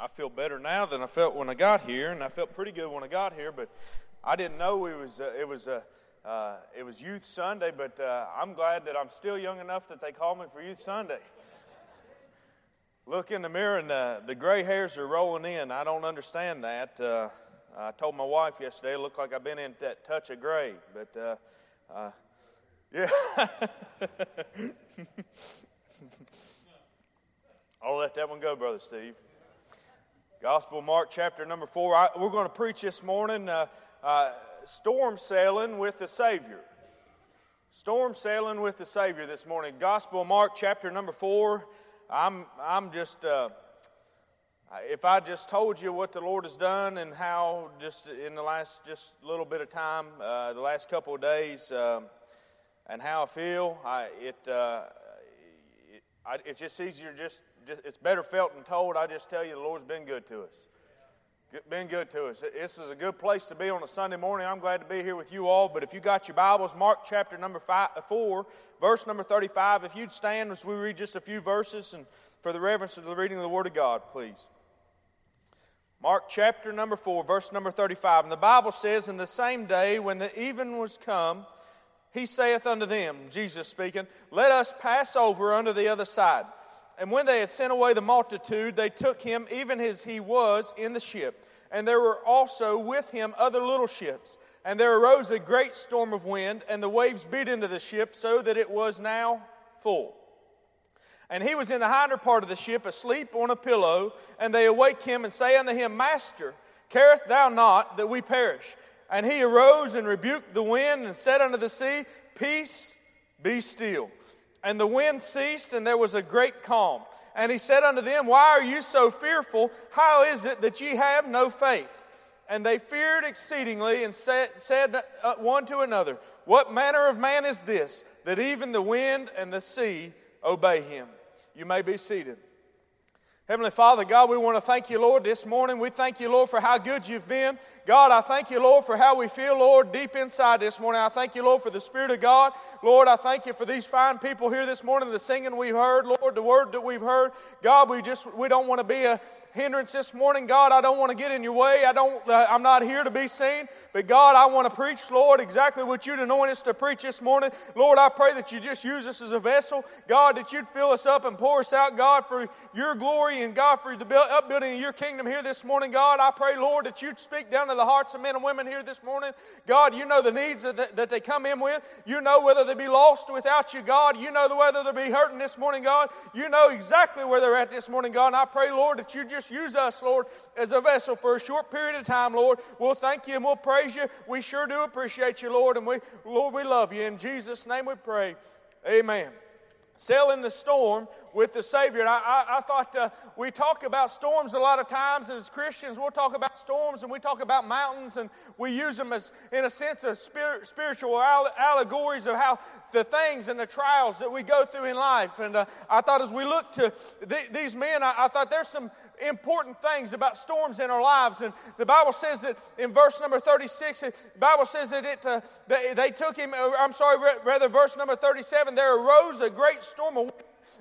I feel better now than I felt when I got here, and I felt pretty good when I got here. But I didn't know it was uh, it was uh, uh, it was Youth Sunday. But uh, I'm glad that I'm still young enough that they call me for Youth Sunday. Look in the mirror, and uh, the gray hairs are rolling in. I don't understand that. Uh, I told my wife yesterday, it looked like I've been in that touch of gray, but yeah. I'll let that one go, Brother Steve. Gospel Mark chapter number four. I, we're going to preach this morning uh, uh, storm sailing with the Savior. Storm sailing with the Savior this morning. Gospel Mark chapter number four. I'm, I'm just, uh, if I just told you what the Lord has done and how just in the last just little bit of time, uh, the last couple of days, um, and how I feel, I, it, uh, it I, it's just easier just just, it's better felt than told. I just tell you, the Lord's been good to us. Been good to us. This is a good place to be on a Sunday morning. I'm glad to be here with you all. But if you got your Bibles, Mark chapter number five, 4, verse number 35, if you'd stand as we read just a few verses and for the reverence of the reading of the Word of God, please. Mark chapter number 4, verse number 35. And the Bible says, In the same day when the even was come, he saith unto them, Jesus speaking, Let us pass over unto the other side. And when they had sent away the multitude, they took him even as he was in the ship. And there were also with him other little ships. And there arose a great storm of wind, and the waves beat into the ship, so that it was now full. And he was in the hinder part of the ship, asleep on a pillow. And they awake him and say unto him, Master, carest thou not that we perish? And he arose and rebuked the wind and said unto the sea, Peace, be still. And the wind ceased, and there was a great calm. And he said unto them, Why are you so fearful? How is it that ye have no faith? And they feared exceedingly and said, uh, one to another, What manner of man is this, that even the wind and the sea obey him? You may be seated. Heavenly Father, God, we want to thank you, Lord, this morning. We thank you, Lord, for how good you've been. God, I thank you, Lord, for how we feel, Lord, deep inside this morning. I thank you, Lord, for the Spirit of God. Lord, I thank you for these fine people here this morning, the singing we've heard, Lord, the word that we've heard. God, we just, we don't want to be a, hindrance this morning. God, I don't want to get in your way. I don't, uh, I'm not here to be seen. But God, I want to preach, Lord, exactly what you'd anoint us to preach this morning. Lord, I pray that you just use us as a vessel. God, that you'd fill us up and pour us out, God, for your glory and God, for the upbuilding of your kingdom here this morning. God, I pray, Lord, that you'd speak down to the hearts of men and women here this morning. God, you know the needs that, that they come in with. You know whether they be lost without you, God. You know whether they be hurting this morning, God. You know exactly where they're at this morning, God. And I pray, Lord, that you just just use us, Lord, as a vessel for a short period of time, Lord. We'll thank you and we'll praise you. We sure do appreciate you, Lord, and we, Lord, we love you. In Jesus' name we pray. Amen. Sailing the storm with the Savior. And I, I, I thought uh, we talk about storms a lot of times as Christians. We'll talk about storms and we talk about mountains and we use them as, in a sense, as spirit, spiritual allegories of how the things and the trials that we go through in life. And uh, I thought as we look to th- these men, I, I thought there's some important things about storms in our lives. And the Bible says that in verse number 36, the Bible says that it, uh, they, they, took him, I'm sorry, rather, verse number 37, there arose a great storm of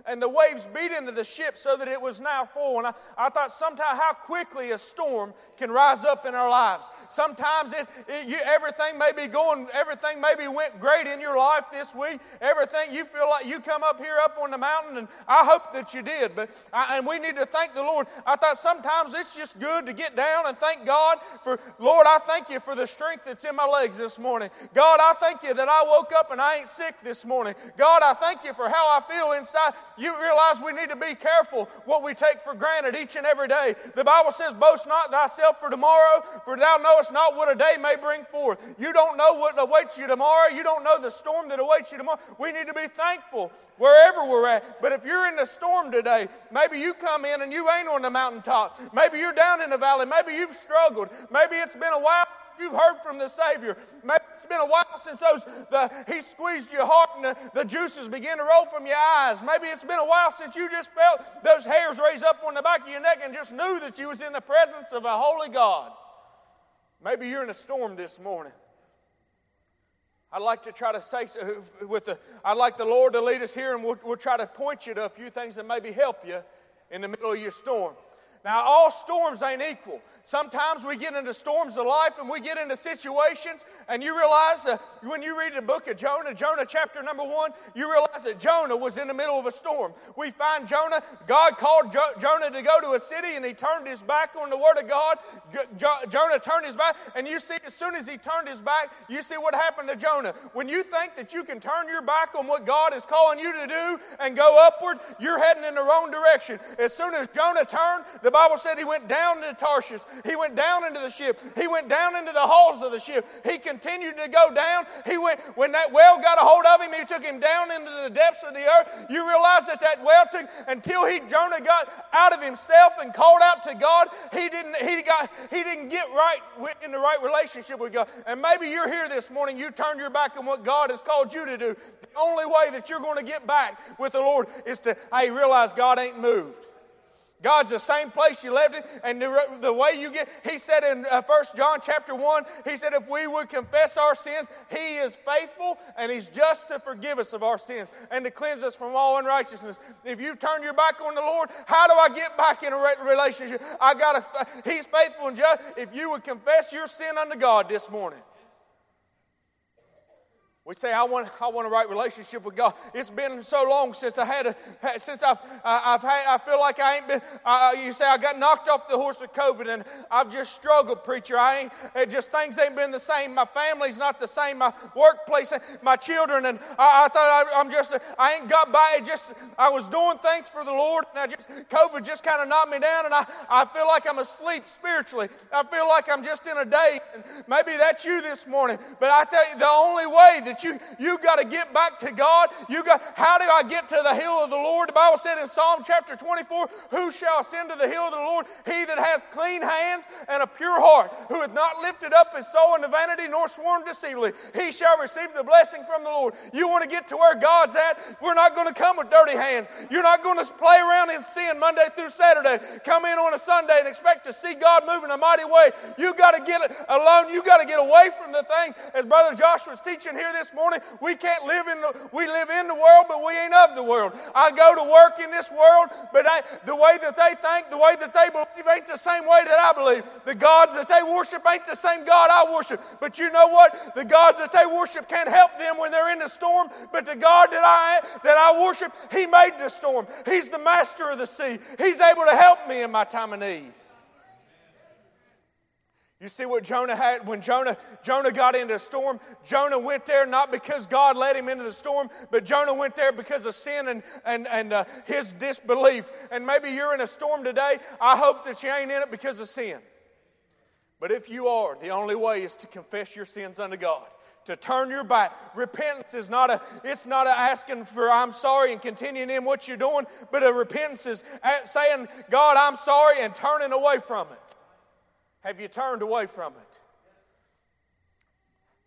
and the waves beat into the ship so that it was now full. And I, I thought sometimes how quickly a storm can rise up in our lives. Sometimes it, it you, everything may be going, everything maybe went great in your life this week. Everything you feel like you come up here up on the mountain, and I hope that you did. But I, and we need to thank the Lord. I thought sometimes it's just good to get down and thank God for Lord. I thank you for the strength that's in my legs this morning. God, I thank you that I woke up and I ain't sick this morning. God, I thank you for how I feel inside you realize we need to be careful what we take for granted each and every day. The Bible says, Boast not thyself for tomorrow, for thou knowest not what a day may bring forth. You don't know what awaits you tomorrow. You don't know the storm that awaits you tomorrow. We need to be thankful wherever we're at. But if you're in the storm today, maybe you come in and you ain't on the mountaintop. Maybe you're down in the valley. Maybe you've struggled. Maybe it's been a while you've heard from the Savior. Maybe it's been a while since those the, He squeezed your heart and the, the juices began to roll from your eyes. Maybe it's been a while since you just felt those hairs raise up on the back of your neck and just knew that you was in the presence of a holy God. Maybe you're in a storm this morning. I'd like to try to say so with the, I'd like the Lord to lead us here, and we'll, we'll try to point you to a few things that maybe help you in the middle of your storm. Now, all storms ain't equal. Sometimes we get into storms of life and we get into situations, and you realize uh, when you read the book of Jonah, Jonah chapter number one, you realize that Jonah was in the middle of a storm. We find Jonah, God called jo- Jonah to go to a city, and he turned his back on the word of God. Jo- Jonah turned his back, and you see, as soon as he turned his back, you see what happened to Jonah. When you think that you can turn your back on what God is calling you to do and go upward, you're heading in the wrong direction. As soon as Jonah turned, the Bible said he went down to Tarshish. He went down into the ship. He went down into the halls of the ship. He continued to go down. He went, when that well got a hold of him, he took him down into the depths of the earth. You realize that that well took, until he, Jonah got out of himself and called out to God, he didn't, he got, he didn't get right in the right relationship with God. And maybe you're here this morning, you turned your back on what God has called you to do. The only way that you're going to get back with the Lord is to, hey, realize God ain't moved. God's the same place you left it, and the, way you get, he said in uh, 1 John chapter 1, he said, if we would confess our sins, he is faithful and he's just to forgive us of our sins and to cleanse us from all unrighteousness. If you turn your back on the Lord, how do I get back in a relationship? I got to, he's faithful and just. If you would confess your sin unto God this morning, we say, I want, I want a right relationship with God. It's been so long since I had a, since I've, I've had, I feel like I ain't been, you say I got knocked off the horse of COVID and I've just struggled, preacher. I ain't, just things ain't been the same. My family's not the same. My workplace, my children, and I, I thought I, am just, I ain't got by it. Just, I was doing things for the Lord and I just, COVID just kind of knocked me down and I, I feel like I'm asleep spiritually. I feel like I'm just in a day. And maybe that's you this morning. But I tell you, the only way that that you you got to get back to God. You got how do I get to the hill of the Lord? The Bible said in Psalm chapter 24, who shall ascend to the hill of the Lord? He that hath clean hands and a pure heart, who hath not lifted up his soul into vanity nor sworn deceitfully, he shall receive the blessing from the Lord. You want to get to where God's at? We're not going to come with dirty hands. You're not going to play around in sin Monday through Saturday. Come in on a Sunday and expect to see God move in a mighty way. You got to get alone. You got to get away from the things. As Brother Joshua's teaching here this this morning. We can't live in the, we live in the world, but we ain't of the world. I go to work in this world, but I, the way that they think, the way that they believe ain't the same way that I believe. The gods that they worship ain't the same God I worship. But you know what? The gods that they worship can't help them when they're in the storm, but the God that I, that I worship, He made the storm. He's the master of the sea. He's able to help me in my time of need. You see what Jonah had when Jonah Jonah got into a storm. Jonah went there not because God led him into the storm, but Jonah went there because of sin and and and uh, his disbelief. And maybe you're in a storm today. I hope that you ain't in it because of sin. But if you are, the only way is to confess your sins unto God to turn your back. Repentance is not a it's not a asking for I'm sorry and continuing in what you're doing, but a repentance is saying, God, I'm sorry and turning away from it. Have you turned away from it?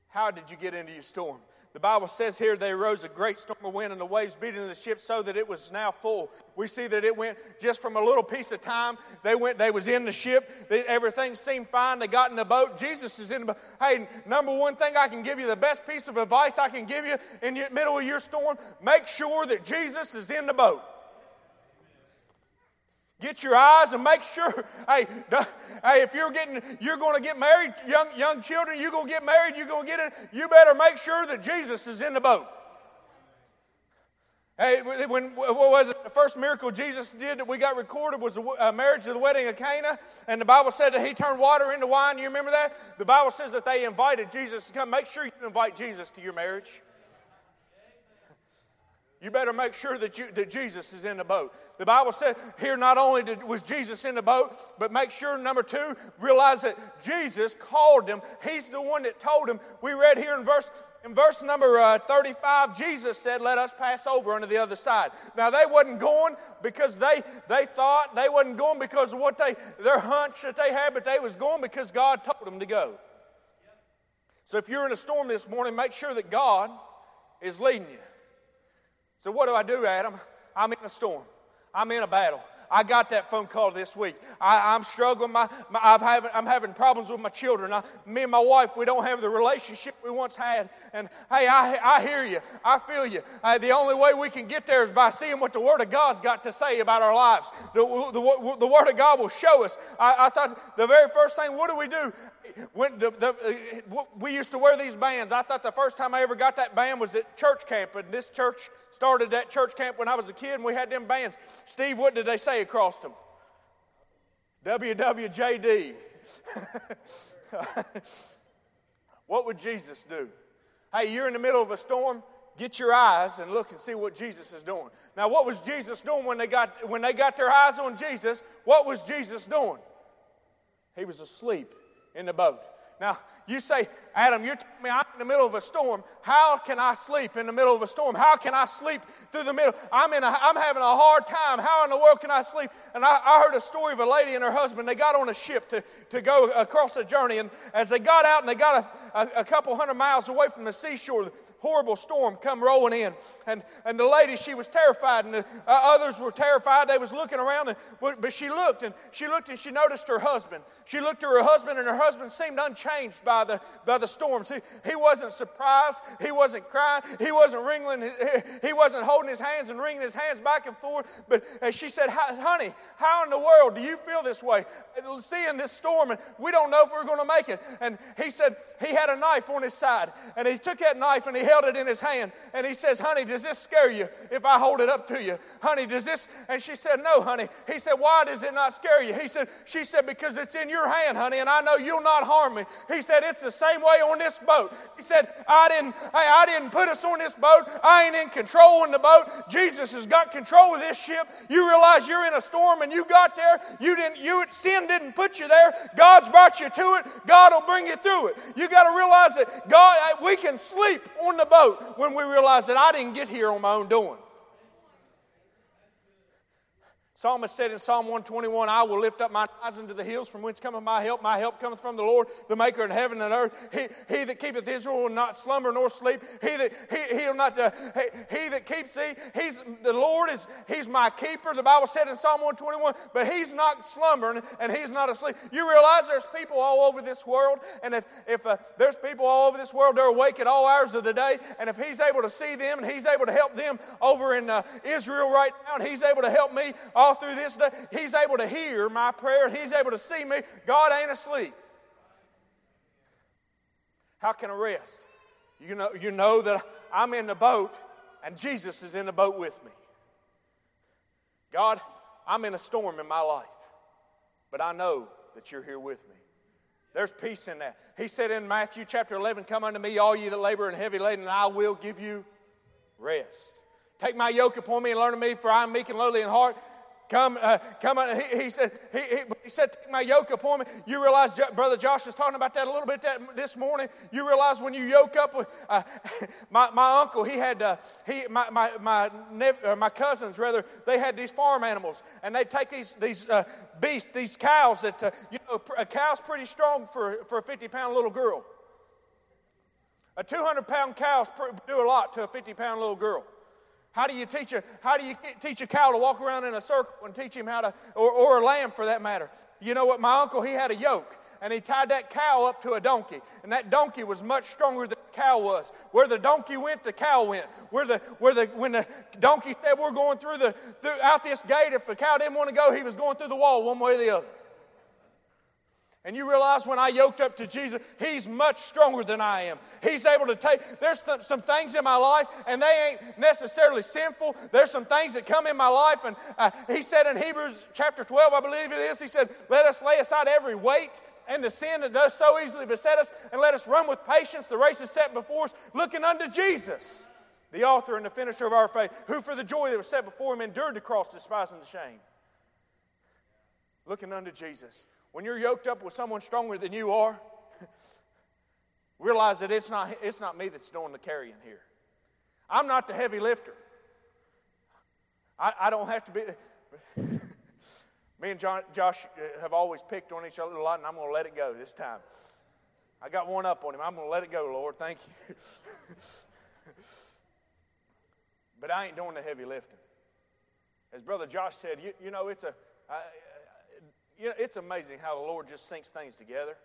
How did you get into your storm? The Bible says here there arose a great storm of wind and the waves beat into the ship so that it was now full. We see that it went just from a little piece of time. They went, they was in the ship. They, everything seemed fine. They got in the boat. Jesus is in the boat. Hey, number one thing I can give you, the best piece of advice I can give you in the middle of your storm, make sure that Jesus is in the boat. Get your eyes and make sure. Hey, hey, if you're getting, you're going to get married, young young children, you're going to get married, you're going to get it. You better make sure that Jesus is in the boat. Hey, when what was it? The first miracle Jesus did that we got recorded was the uh, marriage of the wedding of Cana, and the Bible said that he turned water into wine. You remember that? The Bible says that they invited Jesus to come. Make sure you invite Jesus to your marriage. You better make sure that, you, that Jesus is in the boat. The Bible said here not only did, was Jesus in the boat, but make sure, number two, realize that Jesus called him. He's the one that told him. We read here in verse in verse number uh, 35, Jesus said, Let us pass over unto the other side. Now, they wasn't going because they, they thought, they wasn't going because of what they, their hunch that they had, but they was going because God told them to go. So if you're in a storm this morning, make sure that God is leading you. So, what do I do, Adam? I'm in a storm. I'm in a battle. I got that phone call this week. I, am struggling. My, my, I've having, I'm having problems with my children. I, me and my wife, we don't have the relationship we once had. And hey, I, I hear you. I feel you. Uh, the only way we can get there is by seeing what the Word of God's got to say about our lives. The, the, the Word of God will show us. I, I thought the very first thing, what do we do? When the, the, uh, we used to wear these bands. I thought the first time I ever got that band was at church camp, and this church started that church camp when I was a kid, and we had them bands. Steve, what did they say across them? WWJD. what would Jesus do? Hey, you're in the middle of a storm. Get your eyes and look and see what Jesus is doing. Now, what was Jesus doing when they got when they got their eyes on Jesus? What was Jesus doing? He was asleep in the boat. Now, you say, Adam, you're telling me I'm in the middle of a storm. How can I sleep in the middle of a storm? How can I sleep through the middle? I'm, in a, I'm having a hard time. How in the world can I sleep? And I, I heard a story of a lady and her husband. They got on a ship to, to go across a journey. And as they got out and they got a, a, a couple hundred miles away from the seashore, horrible storm come rolling in. And, and the lady, she was terrified, and the, uh, others were terrified. They was looking around, and, but she looked, and she looked and she noticed her husband. She looked at her husband, and her husband seemed unchanged by the, by the storms. He, he wasn't surprised. He wasn't crying. He wasn't wringing. He wasn't holding his hands and wringing his hands back and forth. But uh, she said, honey, how in the world do you feel this way? Seeing this storm, and we don't know if we're going to make it. And he said he had a knife on his side, and he took that knife and he held it in his hand and he says, Honey, does this scare you if I hold it up to you? Honey, does this? And she said, No, honey. He said, Why does it not scare you? He said, She said, Because it's in your hand, honey, and I know you'll not harm me. He said, It's the same way on this boat. He said, I didn't, I, I didn't put us on this boat. I ain't in control in the boat. Jesus has got control of this ship. You realize you're in a storm and you got there. You didn't, you sin didn't put you there. God's brought you to it. God will bring you through it. You got to realize that God, we can sleep on the boat when we realized that I didn't get here on my own doing. Psalmist said in Psalm 121, I will lift up my eyes into the hills from whence cometh my help. My help cometh from the Lord, the maker of heaven and earth. He, he that keepeth Israel will not slumber nor sleep. He that he, he'll not uh, he, he, that keeps thee, he's the Lord is he's my keeper. The Bible said in Psalm 121, but he's not slumbering and he's not asleep. You realize there's people all over this world, and if if uh, there's people all over this world, they're awake at all hours of the day, and if he's able to see them and he's able to help them over in uh, Israel right now, and he's able to help me all all through this day. He's able to hear my prayer. He's able to see me. God ain't asleep. How can I rest? You know, you know that I'm in the boat and Jesus is in the boat with me. God, I'm in a storm in my life, but I know that you're here with me. There's peace in that. He said in Matthew chapter 11, Come unto me, all you that labor and heavy laden, and I will give you rest. Take my yoke upon me and learn of me, for I am meek and lowly in heart, Come, uh, come on. He, he said, he, he, he, said, take my yoke upon me. You realize, Brother Josh was talking about that a little bit that, this morning. You realize when you yoke up with uh, my, my uncle, he had, uh, he, my, my, my, nev- uh, my cousins, rather, they had these farm animals. And they'd take these, these uh, beasts, these cows that, uh, you know, a cow's pretty strong for, for a 50 pound little girl. A 200 pound cow's do a lot to a 50 pound little girl. How do you teach a, how do you teach a cow to walk around in a circle and teach him how to, or, or a lamb for that matter? You know what? My uncle, he had a yoke and he tied that cow up to a donkey. And that donkey was much stronger than the cow was. Where the donkey went, the cow went. Where the, where the, when the donkey said, We're going through the, through, out this gate, if the cow didn't want to go, he was going through the wall one way or the other. And you realize when I yoked up to Jesus, He's much stronger than I am. He's able to take, there's th- some things in my life, and they ain't necessarily sinful. There's some things that come in my life, and uh, He said in Hebrews chapter 12, I believe it is, He said, Let us lay aside every weight and the sin that does so easily beset us, and let us run with patience the race is set before us, looking unto Jesus, the author and the finisher of our faith, who for the joy that was set before Him endured the cross, despising the shame. Looking unto Jesus. When you're yoked up with someone stronger than you are, realize that it's not, it's not me that's doing the carrying here. I'm not the heavy lifter. I, I don't have to be. me and John, Josh uh, have always picked on each other a lot, and I'm going to let it go this time. I got one up on him. I'm going to let it go, Lord. Thank you. but I ain't doing the heavy lifting. As Brother Josh said, you, you know, it's, a, uh, you know, it's amazing how the Lord just syncs things together.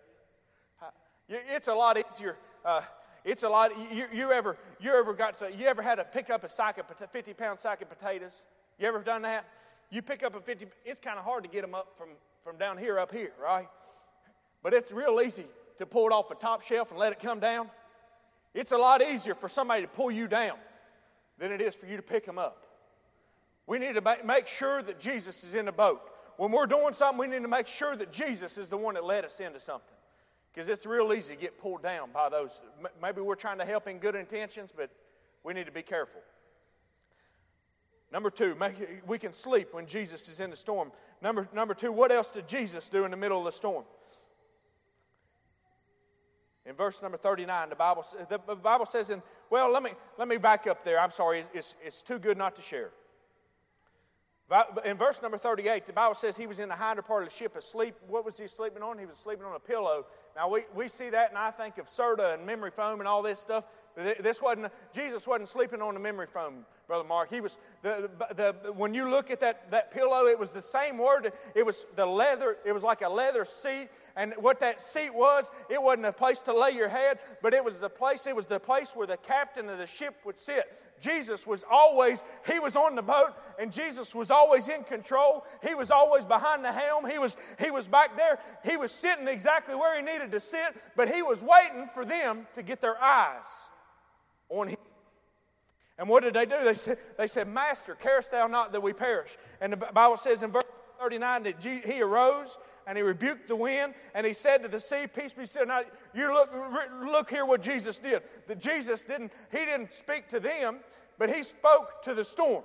It's a lot easier. Uh, it's a lot. You, you, ever you ever got to you ever had to pick up a sack of 50 pound sack of potatoes? You ever done that? You pick up a 50. It's kind of hard to get them up from from down here up here, right? But it's real easy to pull it off the top shelf and let it come down. It's a lot easier for somebody to pull you down than it is for you to pick them up. We need to make sure that Jesus is in the boat. When we're doing something, we need to make sure that Jesus is the one that led us into something. Because it's real easy to get pulled down by those. Maybe we're trying to help in good intentions, but we need to be careful. Number two, make, we can sleep when Jesus is in the storm. Number, number two, what else did Jesus do in the middle of the storm? In verse number 39, the Bible, the Bible says, in, well, let me, let me back up there. I'm sorry, it's, it's too good not to share. In verse number 38, the Bible says he was in the hinder part of the ship asleep. What was he sleeping on? He was sleeping on a pillow. Now, we, we see that, and I think of Serta and memory foam and all this stuff. This wasn't, Jesus wasn't sleeping on the memory foam, Brother Mark. He was, the, the, when you look at that, that pillow, it was the same word. It was the leather, it was like a leather seat. And what that seat was, it wasn't a place to lay your head, but it was the place, it was the place where the captain of the ship would sit. Jesus was always, he was on the boat, and Jesus was always in control. He was always behind the helm. He was, he was back there. He was sitting exactly where he needed to sit, but he was waiting for them to get their eyes on him. And what did they do? They said, they said Master, carest thou not that we perish? And the Bible says in verse 39 that he arose and he rebuked the wind and he said to the sea, Peace be still. Now, you look, look here what Jesus did. That Jesus didn't, he didn't speak to them, but he spoke to the storm.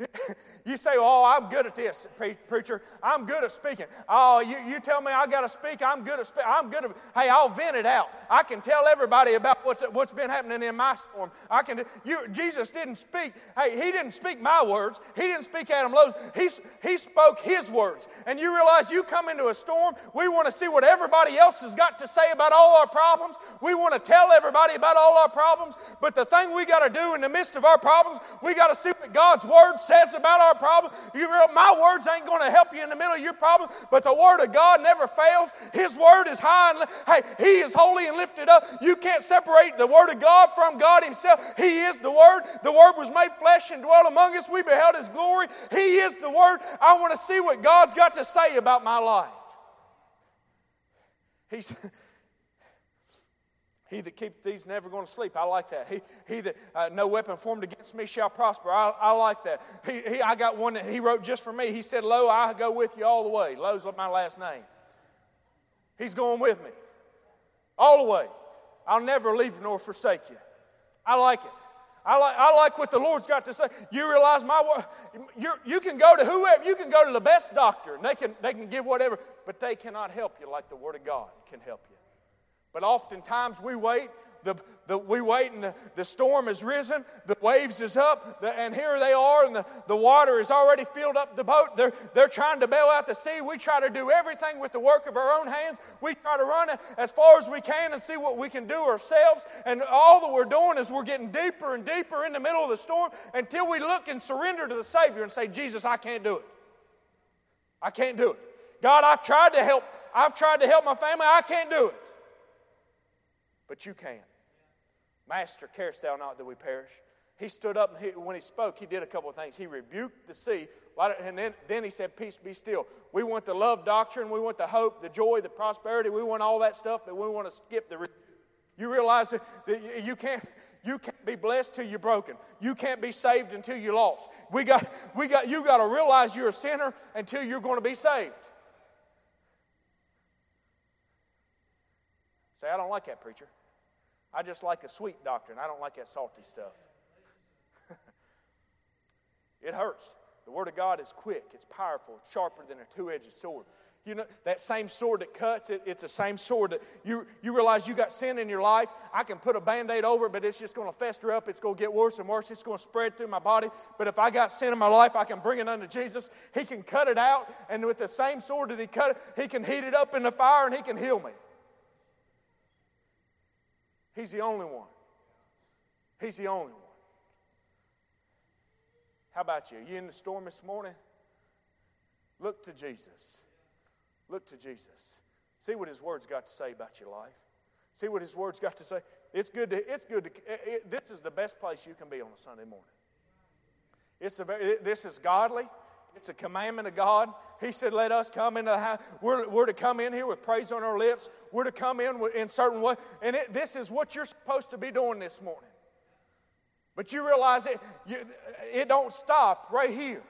You say, Oh, I'm good at this, preacher. I'm good at speaking. Oh, you, you tell me I got to speak. I'm good at speaking. I'm good at, hey, I'll vent it out. I can tell everybody about what, what's been happening in my storm. I can, you, Jesus didn't speak. Hey, he didn't speak my words. He didn't speak Adam Lowe's. He, he spoke his words. And you realize you come into a storm, we want to see what everybody else has got to say about all our problems. We want to tell everybody about all our problems. But the thing we got to do in the midst of our problems, we got to see what God's word says about our our problem. You real, my words ain't going to help you in the middle of your problem, but the word of God never fails. His word is high and hey, He is holy and lifted up. You can't separate the word of God from God Himself. He is the word. The word was made flesh and dwelt among us. We beheld His glory. He is the word. I want to see what God's got to say about my life. He's he that keeps these never going to sleep. I like that. He, he that uh, no weapon formed against me shall prosper. I, I like that. He, he, I got one that he wrote just for me. He said, Lo, I go with you all the way. Lo's my last name. He's going with me all the way. I'll never leave nor forsake you. I like it. I like, I like what the Lord's got to say. You realize my you you can go to whoever, you can go to the best doctor, and they can, they can give whatever, but they cannot help you like the Word of God can help you. But oftentimes we wait, the, the, we wait and the, the storm has risen, the waves is up, the, and here they are, and the, the water has already filled up the boat. They're, they're trying to bail out the sea. We try to do everything with the work of our own hands. We try to run as far as we can and see what we can do ourselves. And all that we're doing is we're getting deeper and deeper in the middle of the storm until we look and surrender to the Savior and say, Jesus, I can't do it. I can't do it. God, I've tried to help. I've tried to help my family. I can't do it but you can. Master, carest thou not that we perish? He stood up and he, when he spoke, he did a couple of things. He rebuked the sea, and then, then he said, Peace be still. We want the love doctrine, we want the hope, the joy, the prosperity, we want all that stuff, but we want to skip the. You realize that you can't, you can't be blessed till you're broken. You can't be saved until you're lost. We got, we got, you got to realize you're a sinner until you're going to be saved. Say, I don't like that, preacher. I just like a sweet doctrine. I don't like that salty stuff. it hurts. The Word of God is quick, it's powerful, it's sharper than a two edged sword. You know, that same sword that cuts, it, it's the same sword that you, you realize you got sin in your life. I can put a band aid over it, but it's just going to fester up. It's going to get worse and worse. It's going to spread through my body. But if I got sin in my life, I can bring it unto Jesus. He can cut it out, and with the same sword that He cut it, He can heat it up in the fire and He can heal me. He's the only one. He's the only one. How about you? Are you in the storm this morning? Look to Jesus. Look to Jesus. See what his words got to say about your life. See what his words got to say. It's good to, it's good to, it, it, this is the best place you can be on a Sunday morning. It's a, it, this is godly. It's a commandment of God. He said, Let us come into the house. We're, we're to come in here with praise on our lips. We're to come in in certain way. And it, this is what you're supposed to be doing this morning. But you realize it, you, it don't stop right here.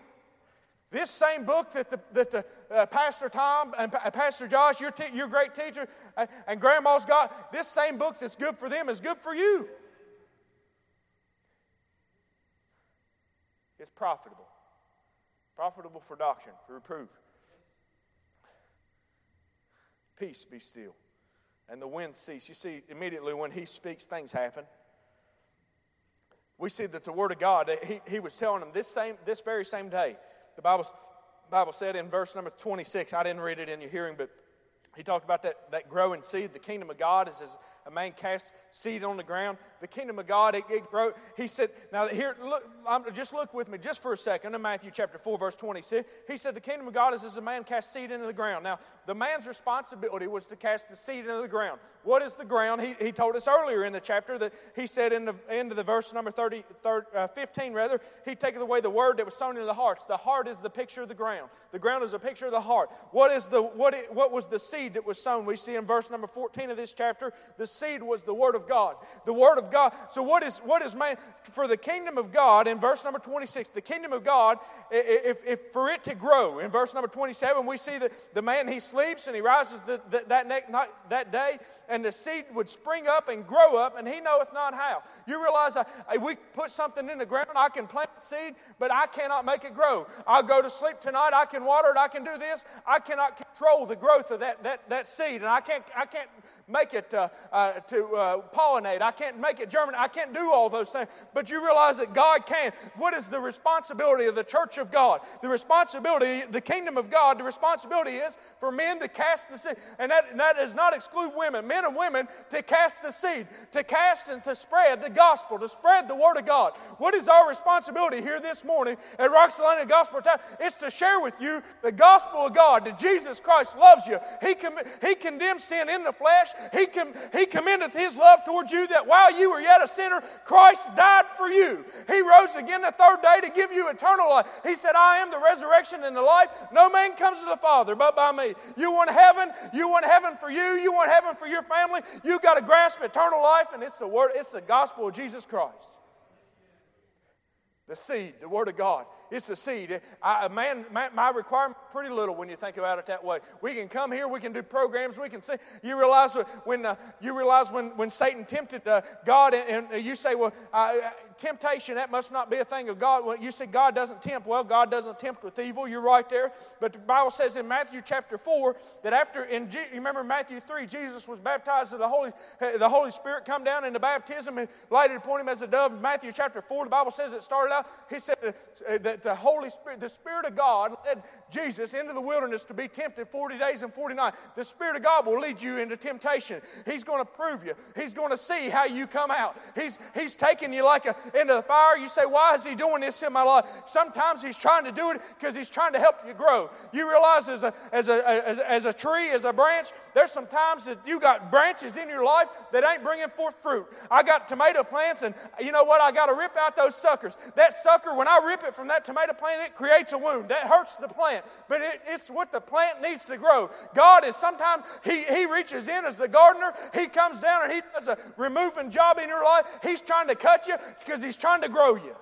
This same book that the, that the uh, Pastor Tom and pa- Pastor Josh, your, te- your great teacher, uh, and Grandma's got, this same book that's good for them is good for you. It's profitable. Profitable for doctrine, for reproof. Peace be still. And the wind cease. You see, immediately when he speaks, things happen. We see that the Word of God, he, he was telling them this, same, this very same day, the Bible, Bible said in verse number 26, I didn't read it in your hearing, but he talked about that, that growing seed. The kingdom of God is as a man casts seed on the ground. The kingdom of God, it, it. He said, now here, look, just look with me just for a second in Matthew chapter 4, verse 26. He said, the kingdom of God is as a man casts seed into the ground. Now, the man's responsibility was to cast the seed into the ground. What is the ground? He, he told us earlier in the chapter that he said in the end of the verse number 30, 30 uh, 15, rather, he taketh away the word that was sown into the hearts. The heart is the picture of the ground. The ground is a picture of the heart. What is the what, it, what was the seed that was sown? We see in verse number 14 of this chapter, the seed was the word of God. The word of God. So what is what is man for the kingdom of God in verse number 26? The kingdom of God, if, if for it to grow, in verse number 27, we see that the man he sleeps and he rises the, the, that, next, night, that day and the seed would spring up and grow up, and he knoweth not how. You realize I, I, we put something in the ground, I can plant seed, but I cannot make it grow. I'll go to sleep tonight, I can water it, I can do this. I cannot control the growth of that, that, that seed, and I can't, I can't make it uh, uh, to uh, pollinate. I can't make it germinate. I can't do all those things. But you realize that God can. What is the responsibility of the church of God? The responsibility, the kingdom of God, the responsibility is for men to cast the seed. And that, and that does not exclude women, men and women to cast the seed, to cast and to spread the gospel, to spread the word of God. What is our responsibility here this morning at Rock Salina Gospel Time? It's to share with you the gospel of God, that Jesus Christ loves you. He, com- he condemns sin in the flesh. He, com- he commendeth his love towards you that while you were yet a sinner, Christ died for you. He rose again the third day to give you eternal life. He said, I am the resurrection and the life. No man comes to the Father but by me. You want heaven? You want heaven for you? You want heaven for your family? You've got to grasp eternal life, and it's the word, it's the gospel of Jesus Christ. The seed, the word of God. It's the seed. I, man, my, my requirement pretty little when you think about it that way. We can come here, we can do programs, we can see. You realize when uh, you realize when, when Satan tempted uh, God, and, and, you say, "Well, uh, temptation that must not be a thing of God." When you say God doesn't tempt, well, God doesn't tempt with evil. You're right there. But the Bible says in Matthew chapter four that after in G, remember Matthew three, Jesus was baptized of the Holy the Holy Spirit come down in the baptism and lighted upon him as a dove. Matthew chapter four, the Bible says it started out. He said that the Holy Spirit, the Spirit of God led Jesus into the wilderness to be tempted 40 days and 40 nights. The Spirit of God will lead you into temptation. He's going to prove you. He's going to see how you come out. He's, he's taking you like a, into the fire. You say, why is he doing this in my life? Sometimes he's trying to do it because he's trying to help you grow. You realize as a, as a, as, as a tree, as a branch, there's some times that you got branches in your life that ain't bringing forth fruit. I got tomato plants and you know what? I got to rip out those suckers. That sucker, when I rip it from that tomato plant, it creates a wound. That hurts the plant, but it, it's what the plant needs to grow. God is sometimes, he, he reaches in as the gardener, He comes down and He does a removing job in your life. He's trying to cut you because He's trying to grow you.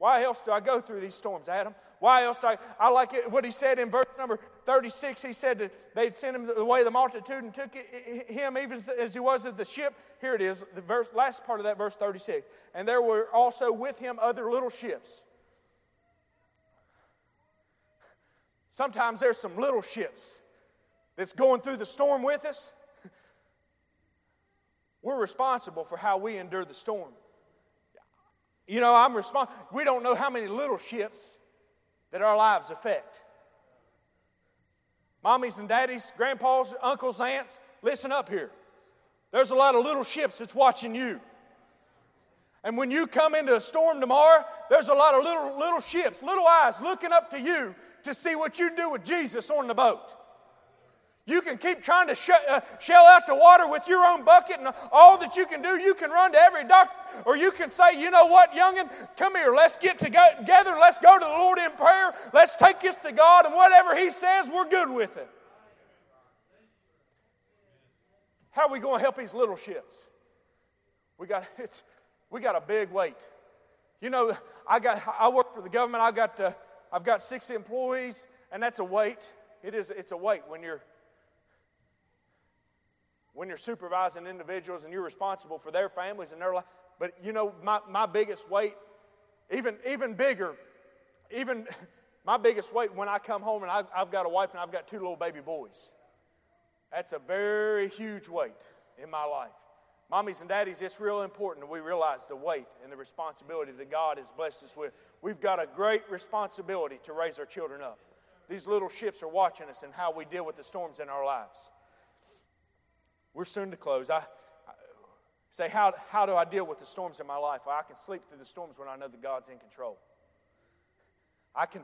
Why else do I go through these storms, Adam? Why else do I? I like it, what he said in verse number 36. He said that they'd sent him away the multitude and took him even as he was at the ship. Here it is, the verse, last part of that verse 36. And there were also with him other little ships. Sometimes there's some little ships that's going through the storm with us. We're responsible for how we endure the storm. You know, I'm responsible. We don't know how many little ships that our lives affect. Mommies and daddies, grandpas, uncles, aunts, listen up here. There's a lot of little ships that's watching you. And when you come into a storm tomorrow, there's a lot of little, little ships, little eyes looking up to you to see what you do with Jesus on the boat. You can keep trying to sh- uh, shell out the water with your own bucket, and all that you can do, you can run to every doctor, or you can say, you know what, youngin, come here, let's get together, let's go to the Lord in prayer, let's take this to God, and whatever He says, we're good with it. How are we going to help these little ships? We got it's we got a big weight. You know, I got I work for the government. I got uh, I've got six employees, and that's a weight. It is it's a weight when you're when you're supervising individuals and you're responsible for their families and their life. But you know, my, my biggest weight, even even bigger, even my biggest weight when I come home and I, I've got a wife and I've got two little baby boys. That's a very huge weight in my life. Mommies and daddies, it's real important that we realize the weight and the responsibility that God has blessed us with. We've got a great responsibility to raise our children up. These little ships are watching us and how we deal with the storms in our lives. We're soon to close. I, I say, how, how do I deal with the storms in my life? Well, I can sleep through the storms when I know that God's in control. I can,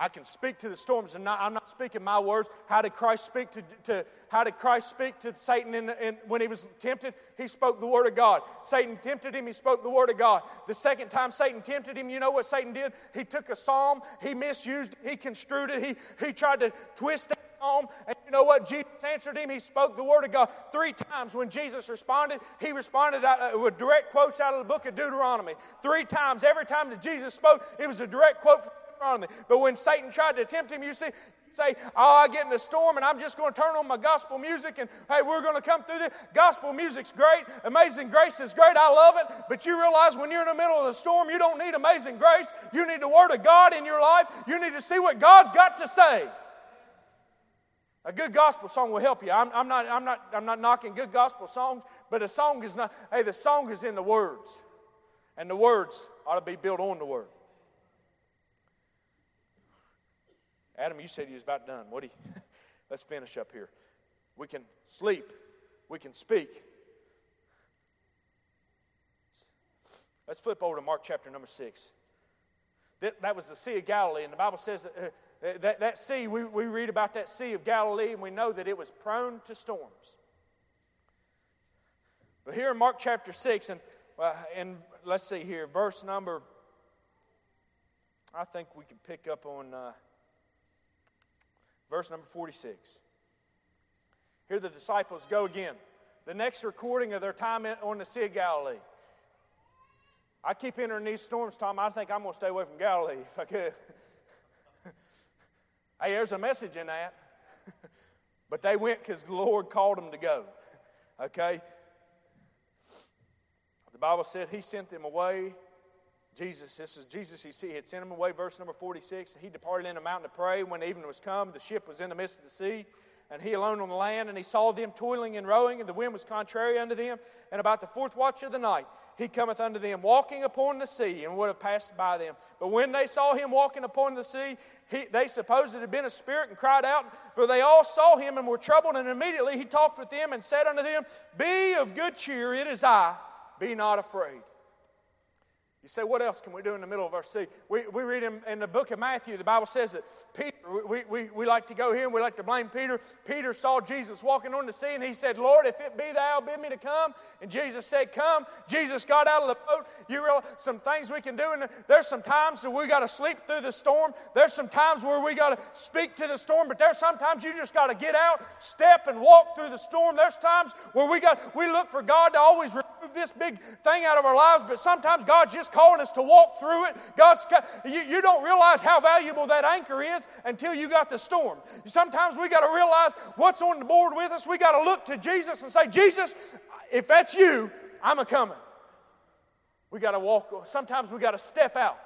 I can speak to the storms, and not, I'm not speaking my words. How did Christ speak to, to how did Christ speak to Satan in, in, when he was tempted? He spoke the word of God. Satan tempted him. He spoke the word of God. The second time Satan tempted him, you know what Satan did? He took a psalm. He misused. It, he construed it. He he tried to twist that psalm. And you know what? Jesus answered him. He spoke the word of God three times. When Jesus responded, he responded out, uh, with direct quotes out of the book of Deuteronomy. Three times. Every time that Jesus spoke, it was a direct quote from Deuteronomy. But when Satan tried to tempt him, you see, say, Oh, I get in a storm and I'm just going to turn on my gospel music and hey, we're going to come through this. Gospel music's great. Amazing grace is great. I love it. But you realize when you're in the middle of the storm, you don't need amazing grace. You need the Word of God in your life. You need to see what God's got to say. A good gospel song will help you. I'm, I'm, not, I'm, not, I'm not knocking good gospel songs, but a song is not, hey, the song is in the words. And the words ought to be built on the Word. Adam, you said he was about done. What do you? Let's finish up here. We can sleep. We can speak. Let's flip over to Mark chapter number six. That, that was the Sea of Galilee, and the Bible says that, uh, that, that sea, we, we read about that Sea of Galilee, and we know that it was prone to storms. But here in Mark chapter 6, and, uh, and let's see here, verse number, I think we can pick up on. Uh, verse number 46. Here the disciples go again. The next recording of their time on the Sea of Galilee. I keep entering these storms, Tom. I think I'm going to stay away from Galilee if I could. hey, there's a message in that. but they went because the Lord called them to go. Okay? The Bible said He sent them away Jesus, this is Jesus, he had sent him away, verse number 46. He departed in a mountain to pray. When evening was come, the ship was in the midst of the sea, and he alone on the land, and he saw them toiling and rowing, and the wind was contrary unto them. And about the fourth watch of the night, he cometh unto them, walking upon the sea, and would have passed by them. But when they saw him walking upon the sea, he, they supposed it had been a spirit, and cried out, for they all saw him and were troubled. And immediately he talked with them and said unto them, Be of good cheer, it is I, be not afraid. You say, what else can we do in the middle of our sea? We, we read in, in the book of Matthew, the Bible says that Peter, we, we, we like to go here and we like to blame Peter. Peter saw Jesus walking on the sea and he said, Lord, if it be thou, bid me to come. And Jesus said, Come. Jesus got out of the boat. You realize some things we can do. And there's some times that we got to sleep through the storm. There's some times where we got to speak to the storm, but there's sometimes you just got to get out, step, and walk through the storm. There's times where we got we look for God to always remove this big thing out of our lives, but sometimes God's just calling us to walk through it. God's, you, you don't realize how valuable that anchor is until you got the storm. Sometimes we got to realize what's on the board with us. We got to look to Jesus and say, Jesus, if that's you, I'm a coming. We got to walk. Sometimes we got to step out.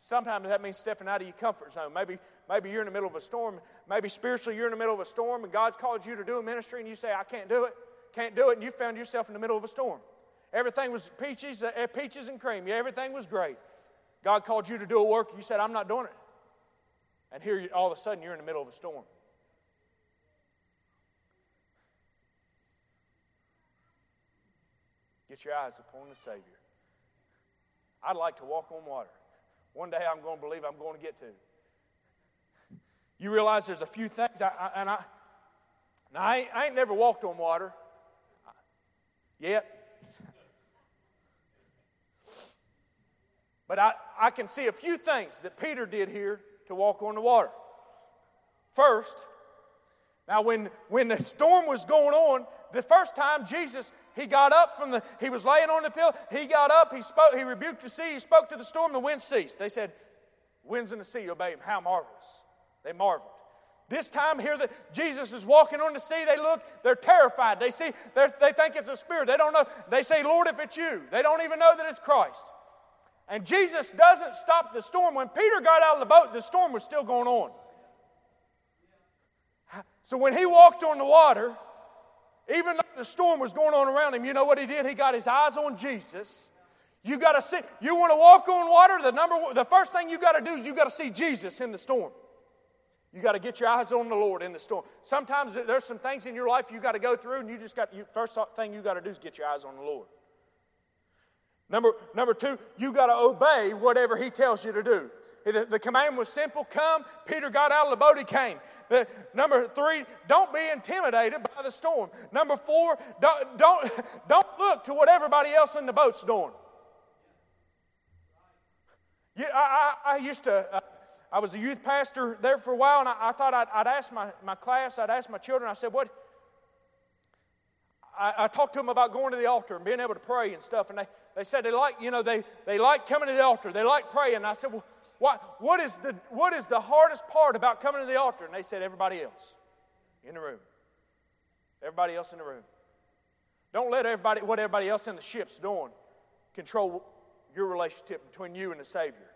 Sometimes that means stepping out of your comfort zone. Maybe, maybe you're in the middle of a storm. Maybe spiritually you're in the middle of a storm and God's called you to do a ministry and you say, I can't do it. Can't do it. And you found yourself in the middle of a storm. Everything was peaches, uh, peaches and cream. Yeah, everything was great. God called you to do a work. You said, I'm not doing it. And here, you, all of a sudden, you're in the middle of a storm. Get your eyes upon the Savior. I'd like to walk on water. One day I'm going to believe I'm going to get to. You realize there's a few things, I, I, and I, I I ain't never walked on water yet. But I, I can see a few things that Peter did here to walk on the water. First, now when, when the storm was going on, the first time Jesus, he got up from the, he was laying on the pillow, he got up, he spoke, he rebuked the sea, he spoke to the storm, the wind ceased. They said, Winds in the sea obey him. How marvelous. They marveled. This time here that Jesus is walking on the sea, they look, they're terrified. They see, they think it's a spirit. They don't know. They say, Lord, if it's you. They don't even know that it's Christ. And Jesus doesn't stop the storm. When Peter got out of the boat, the storm was still going on. So when he walked on the water, even though the storm was going on around him, you know what he did? He got his eyes on Jesus. You got to see, you want to walk on water, the number the first thing you got to do is you got to see Jesus in the storm. You got to get your eyes on the Lord in the storm. Sometimes there's some things in your life you got to go through, and you just got, you, first thing you got to do is get your eyes on the Lord. Number, number two, you got to obey whatever He tells you to do. The, the, command was simple come. Peter got out of the boat, he came. The, number three, don't be intimidated by the storm. Number four, don't, don't, don't look to what everybody else in the boat's doing. You, I, I, I used to, uh, I was a youth pastor there for a while, and I, I thought I'd, I'd, ask my, my class, I'd ask my children, I said, What? I, I, talked to them about going to the altar and being able to pray and stuff, and they, they said they like, you know, they, they like coming to the altar, they like praying. And I said, Well, what, what, is the, what is the hardest part about coming to the altar? And they said, Everybody else in the room. Everybody else in the room. Don't let everybody, what everybody else in the ship's doing control your relationship between you and the Savior.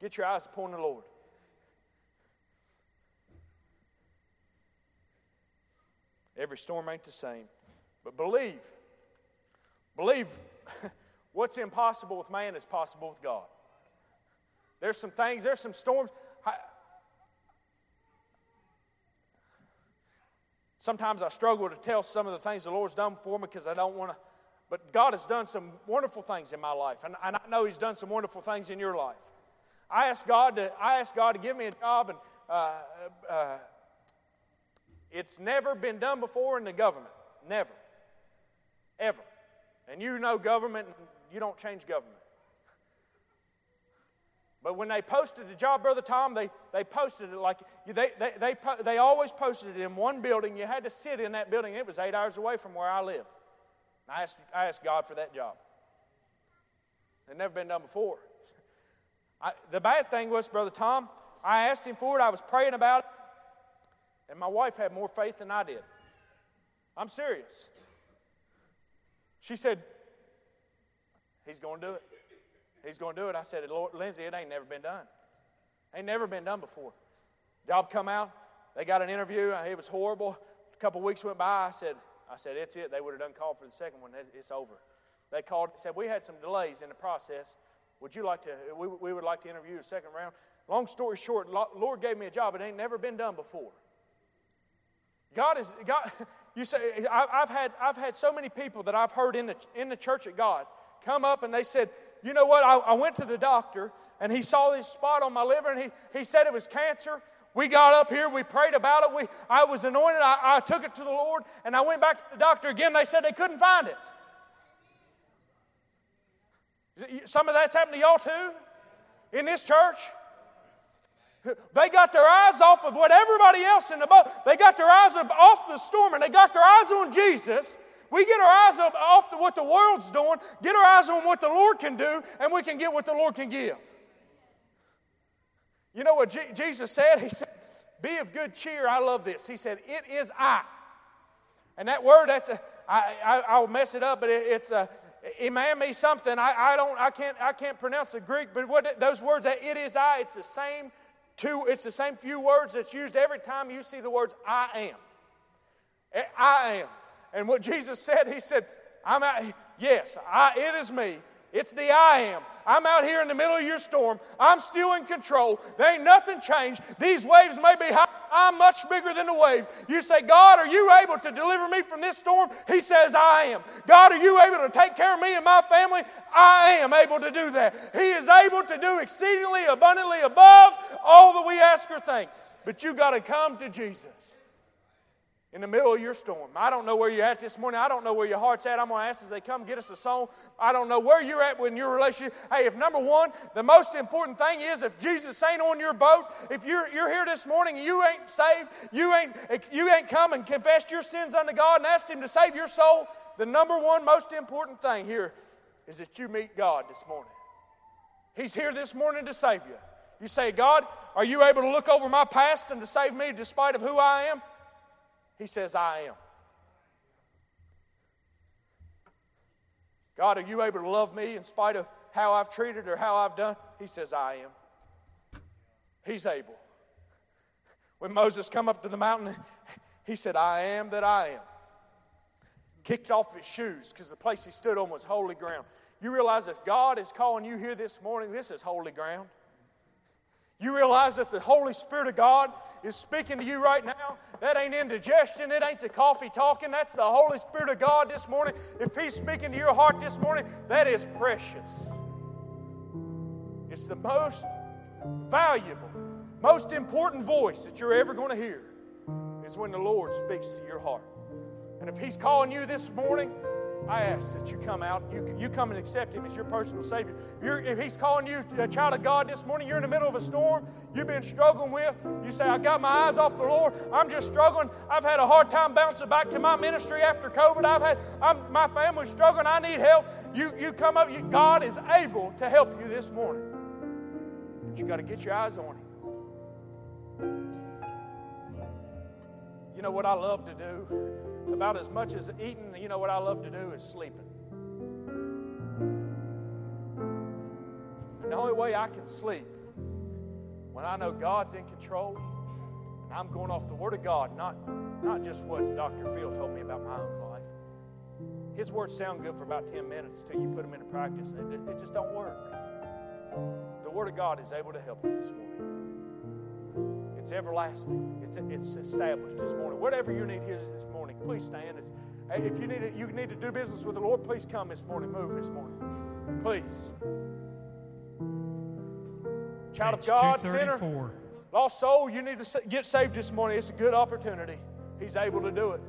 Get your eyes upon the Lord. Every storm ain't the same. But believe, believe what's impossible with man is possible with God. There's some things, there's some storms. Sometimes I struggle to tell some of the things the Lord's done for me because I don't want to. But God has done some wonderful things in my life, and, and I know He's done some wonderful things in your life. I asked God to, I asked God to give me a job, and uh, uh, it's never been done before in the government. Never. Ever. And you know government, you don't change government. But when they posted the job, Brother Tom, they, they posted it like they, they, they, they always posted it in one building. You had to sit in that building. It was eight hours away from where I live. I asked, I asked God for that job. It never been done before. I, the bad thing was, Brother Tom, I asked him for it. I was praying about it. And my wife had more faith than I did. I'm serious. She said, He's going to do it. He's going to do it. I said, Lord, Lindsay, it ain't never been done. Ain't never been done before. Job come out. They got an interview. It was horrible. A couple weeks went by. I said, I said, it's it. They would have done call for the second one. It's over. They called, said, we had some delays in the process. Would you like to, we, we would like to interview a second round. Long story short, Lord gave me a job. It ain't never been done before. God is God. You say I've had I've had so many people that I've heard in the in the church at God come up and they said, you know what? I, I went to the doctor and he saw this spot on my liver and he he said it was cancer. We got up here, we prayed about it. We I was anointed. I, I took it to the Lord and I went back to the doctor again. They said they couldn't find it. Some of that's happened to y'all too in this church. They got their eyes off of what everybody else in the boat, they got their eyes off the storm and they got their eyes on Jesus. We get our eyes off what the world's doing, get our eyes on what the Lord can do, and we can get what the Lord can give. You know what G- Jesus said? He said, Be of good cheer. I love this. He said, It is I. And that word, that's a, I, I, I'll mess it up, but it, it's a, Imam me something. I, I don't, I can't, I can't pronounce the Greek, but what those words that it is I, it's the same Two, it's the same few words that's used every time you see the words I am. Eh, I am. And what Jesus said, He said, I'm out, yes, I, it is me. It's the I am. I'm out here in the middle of your storm. I'm still in control. There ain't nothing changed. These waves may be high. I'm much bigger than the wave. You say, God, are you able to deliver me from this storm? He says, I am. God, are you able to take care of me and my family? I am able to do that. He is able to do exceedingly abundantly above all that we ask or think. But you got to come to Jesus in the middle of your storm. I don't know where you're at this morning. I don't know where your heart's at. I'm going to ask as they come get us a song. I don't know where you're at in your relationship. Hey, if number one, the most important thing is if Jesus ain't on your boat, if you're, you're here this morning and you ain't saved, you ain't, you ain't come and confessed your sins unto God and asked Him to save your soul, the number one most important thing here is that you meet God this morning. He's here this morning to save you. You say, God, are you able to look over my past and to save me despite of who I am? He says, I am. God, are you able to love me in spite of how I've treated or how I've done? He says, I am. He's able. When Moses come up to the mountain, he said, I am that I am. Kicked off his shoes because the place he stood on was holy ground. You realize if God is calling you here this morning, this is holy ground. You realize that the Holy Spirit of God is speaking to you right now. That ain't indigestion. It ain't the coffee talking. That's the Holy Spirit of God this morning. If He's speaking to your heart this morning, that is precious. It's the most valuable, most important voice that you're ever going to hear is when the Lord speaks to your heart. And if He's calling you this morning, I ask that you come out, you, you come and accept Him as your personal Savior. You're, if He's calling you a child of God this morning, you're in the middle of a storm you've been struggling with. You say, I got my eyes off the Lord. I'm just struggling. I've had a hard time bouncing back to my ministry after COVID. I've had, I'm, my family's struggling. I need help. You, you come up, you, God is able to help you this morning. But you got to get your eyes on Him. You know what I love to do? About as much as eating, you know what I love to do is sleeping. And the only way I can sleep when I know God's in control, and I'm going off the Word of God, not, not just what Dr. Phil told me about my own life. His words sound good for about 10 minutes until you put them into practice. It, it just don't work. The Word of God is able to help you this morning. It's everlasting. It's, it's established this morning. Whatever your need is this morning, please stand. It's, if you need, to, you need to do business with the Lord, please come this morning. Move this morning. Please. Child of God, sinner, lost soul, you need to get saved this morning. It's a good opportunity. He's able to do it.